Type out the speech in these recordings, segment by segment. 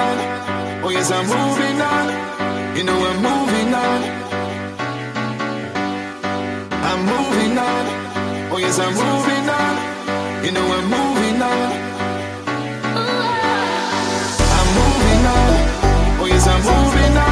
on. Oh yes, I'm moving on. You know I'm moving on. I'm moving on. Oh yes, I'm moving on. You know I'm moving on. I'm moving on. Oh yes, I'm moving on.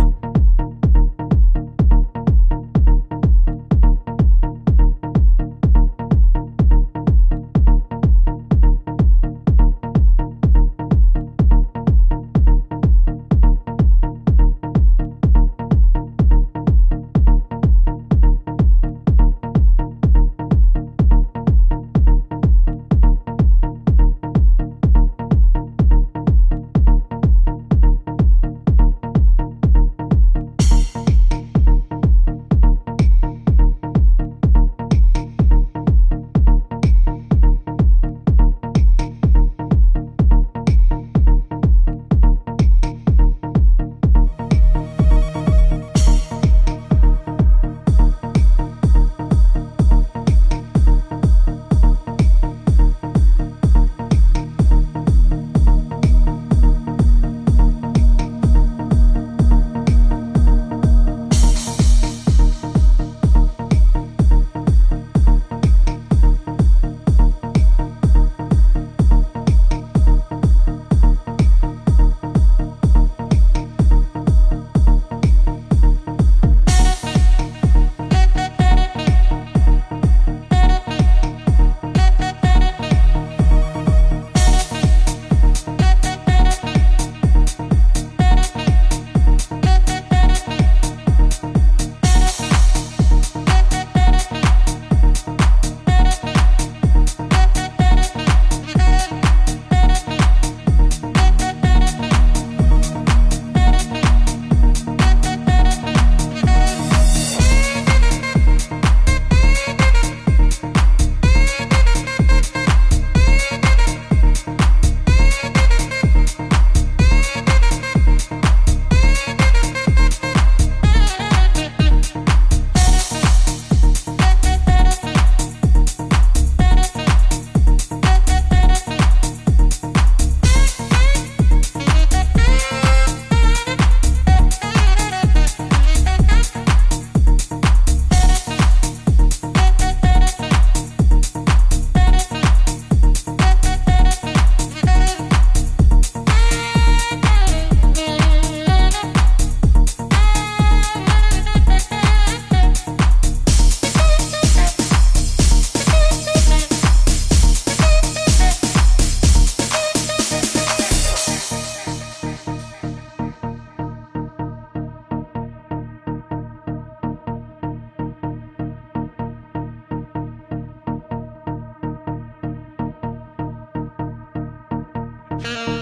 Bye.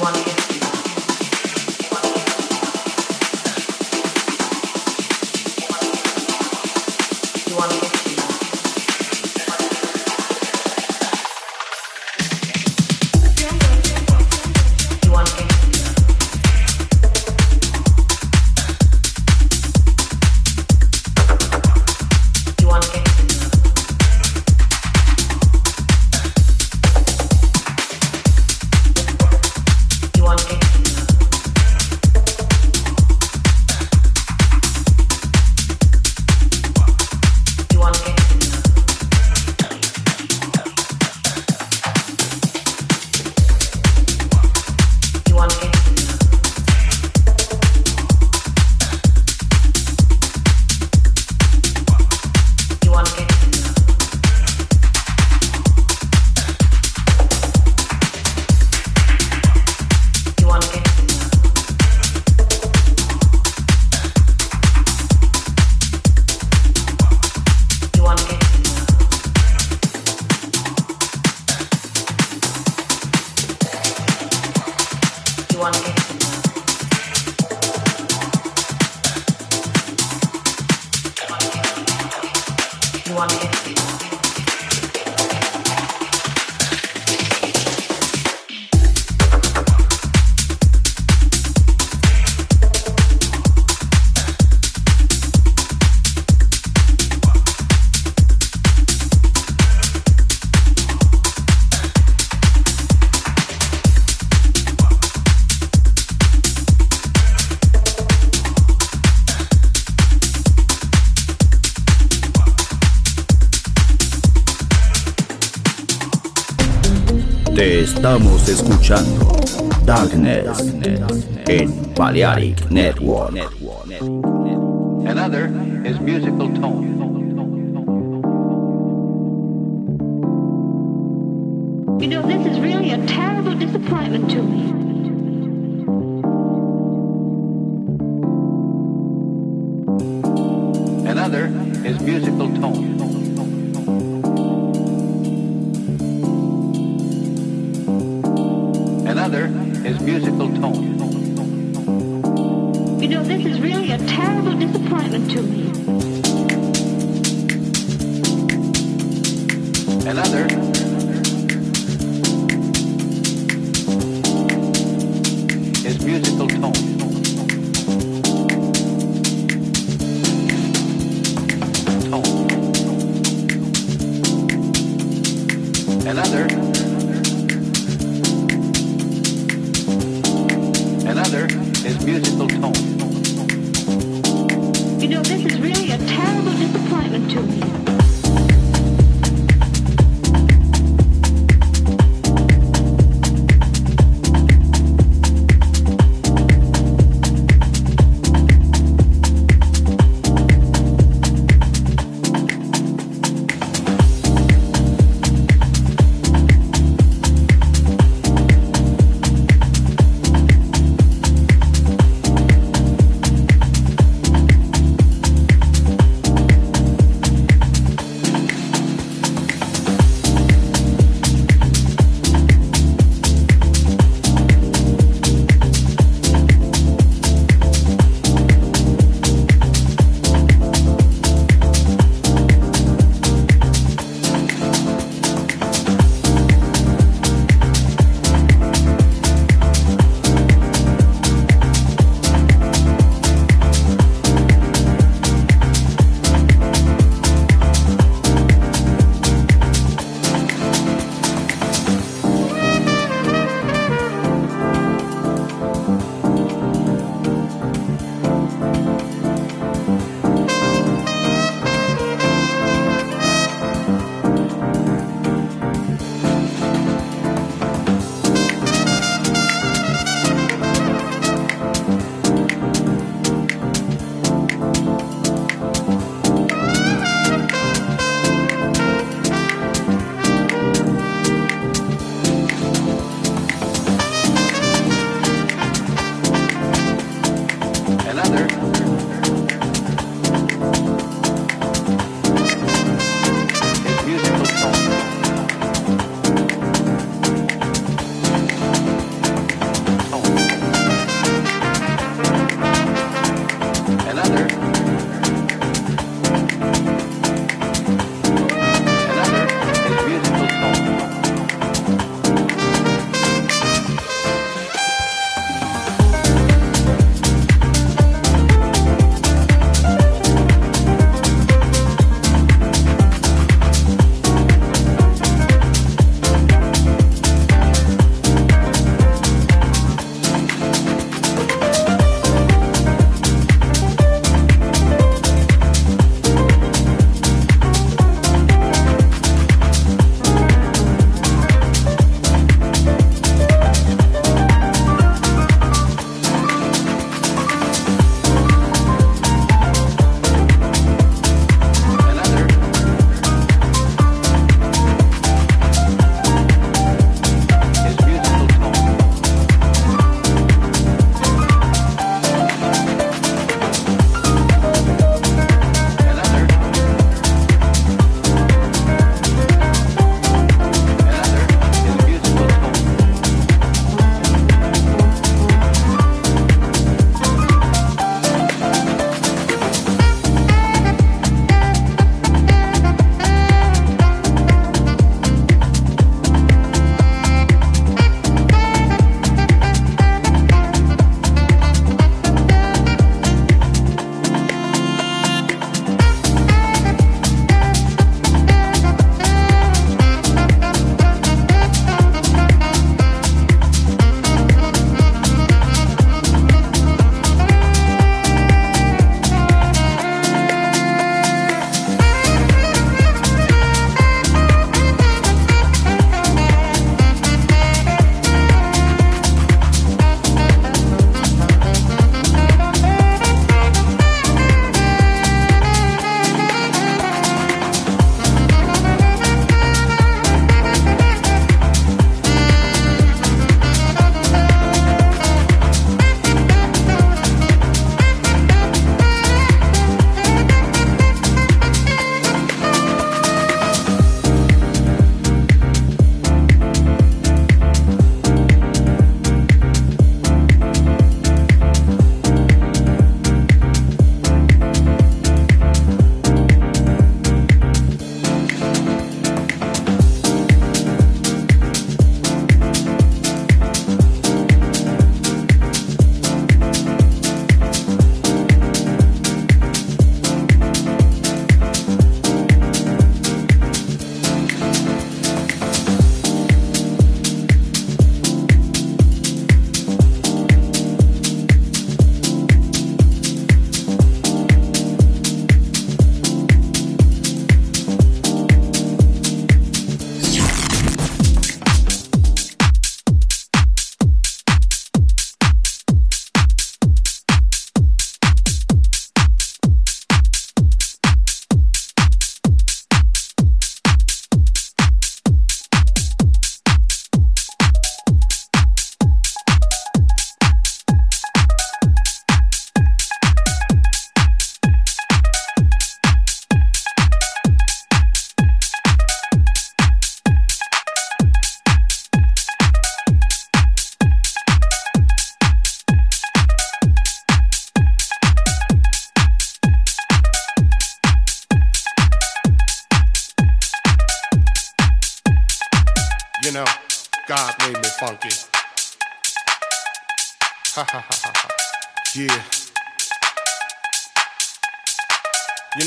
want to Te estamos escuchando Darkness en Balearic Network. Another is musical tone.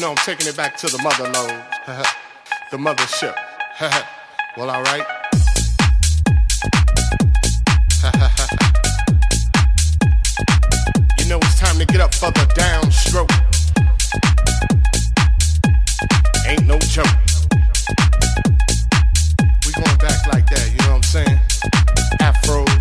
Know, I'm taking it back to the mother load. the mothership. well, alright. you know, it's time to get up for the downstroke. Ain't no joke. We going back like that, you know what I'm saying? Afros,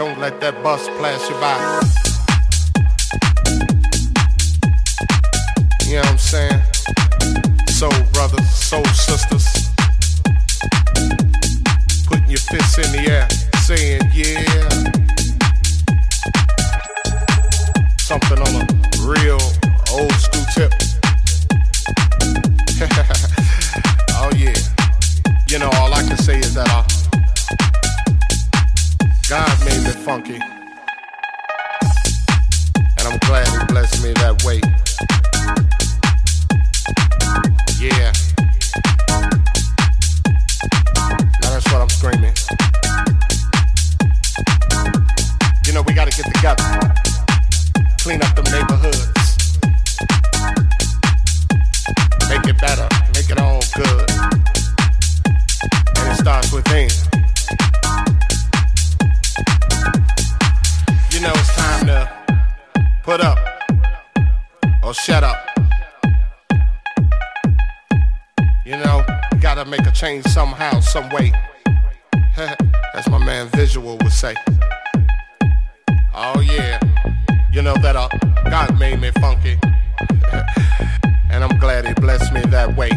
Don't let that bus pass you by. You know what I'm saying? Soul brothers, soul sisters. Putting your fists in the air, saying yeah. Something on a real old school tip. oh yeah. You know, all I can say is that uh, God made me funky. And I'm glad he blessed me that way. Yeah. Now that's what I'm screaming. You know, we gotta get together. Clean up them neighborhoods. Make it better. Make it all good. And it starts within. You know, it's time to put up or shut up. You know, gotta make a change somehow, some way. As my man Visual would say. Oh yeah, you know that uh, God made me funky, and I'm glad He blessed me that way.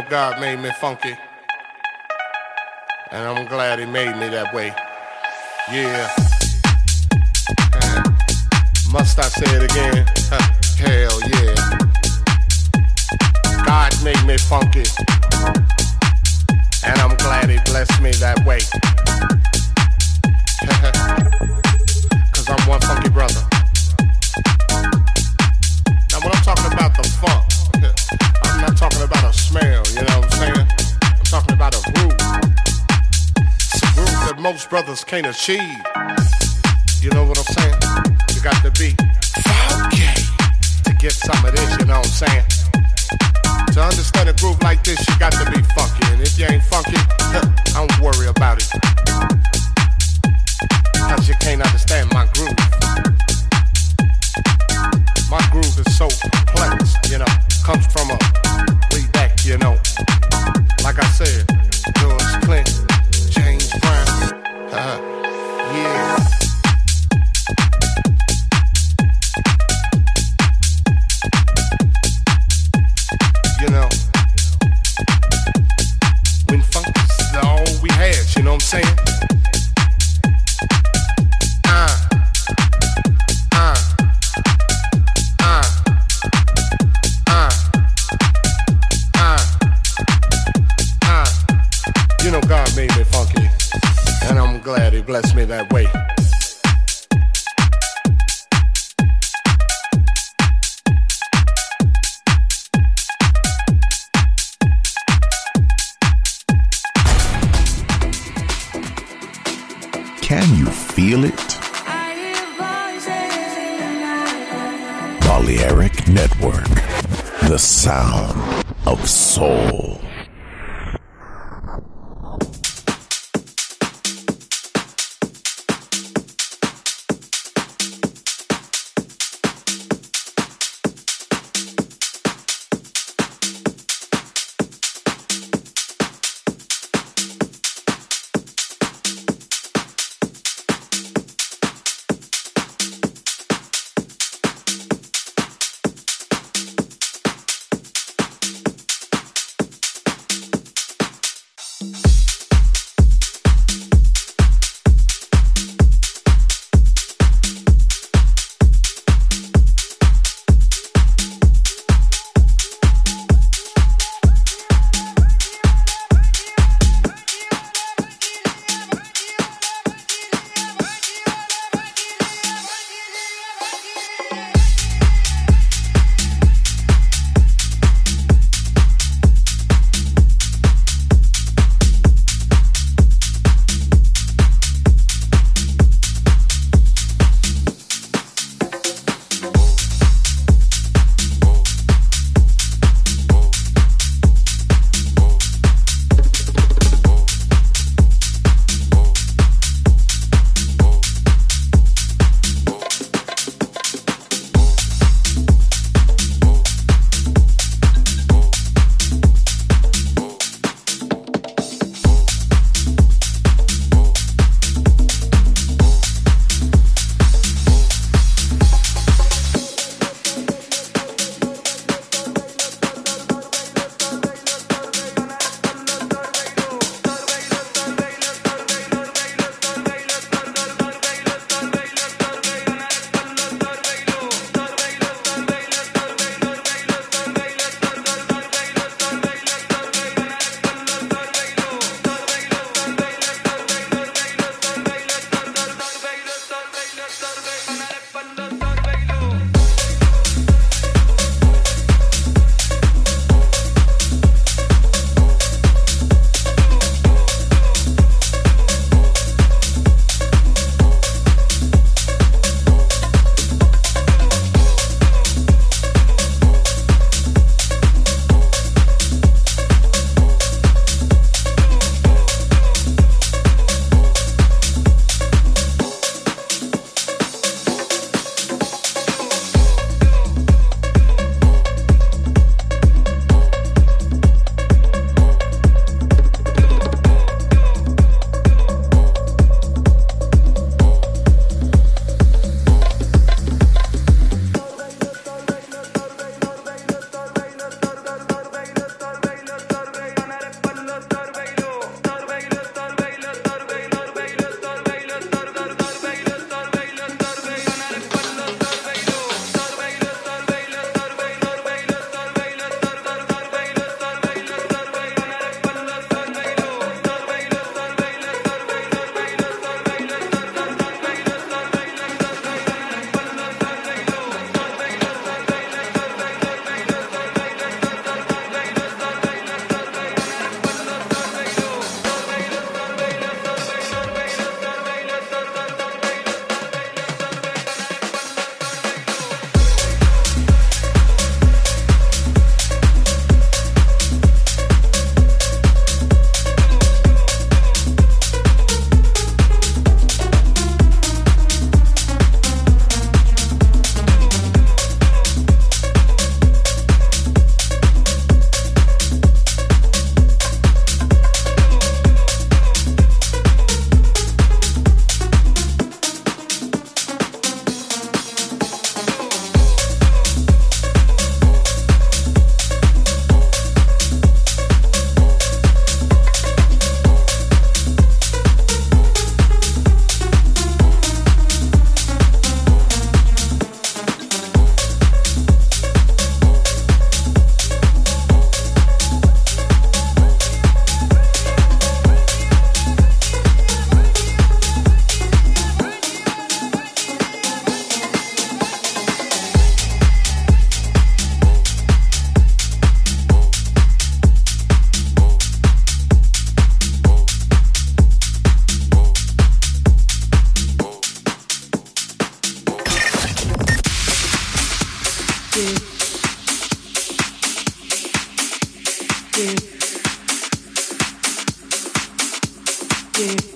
Know, God made me funky. And I'm glad He made me that way. Yeah. Must I say it again? Hell yeah. God made me funky. And I'm glad He blessed me that way. Cause I'm one funky brother. Can't achieve. You know what I'm saying? You got to be funky to get some of this, you know what I'm saying? To understand a groove like this, you got to be funky. And if you ain't funky, I don't worry about it. Saying? you.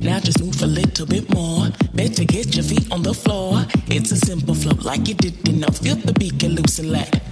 Now just move a little bit more. Better get your feet on the floor. It's a simple flow, like you didn't know. Feel the beat get loose and let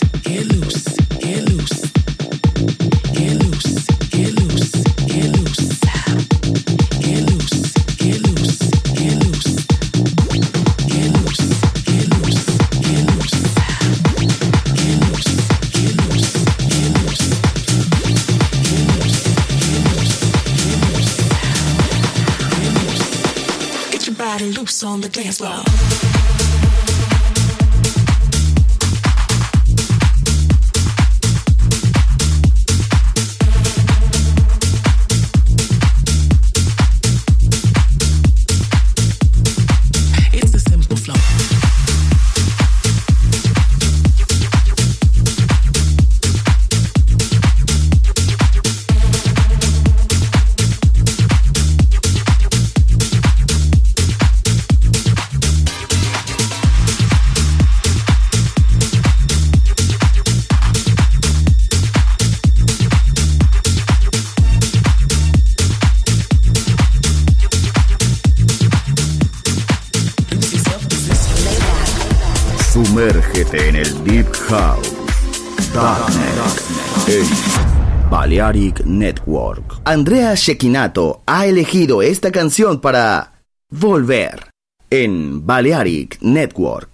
el Deep House. Darknet. En Balearic Network. Andrea Shekinato ha elegido esta canción para volver en Balearic Network.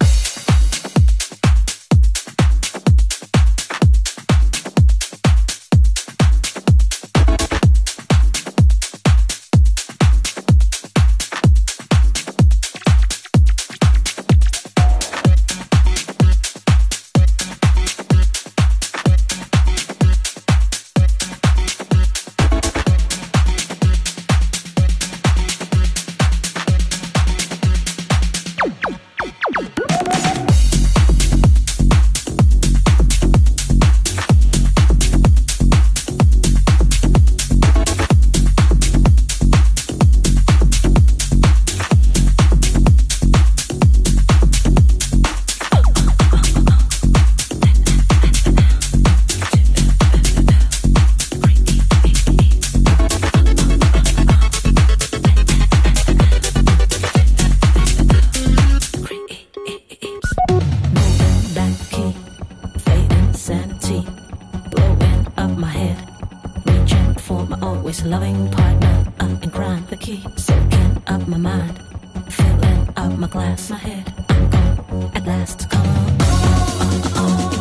Up my glass, my head. At last. Come on.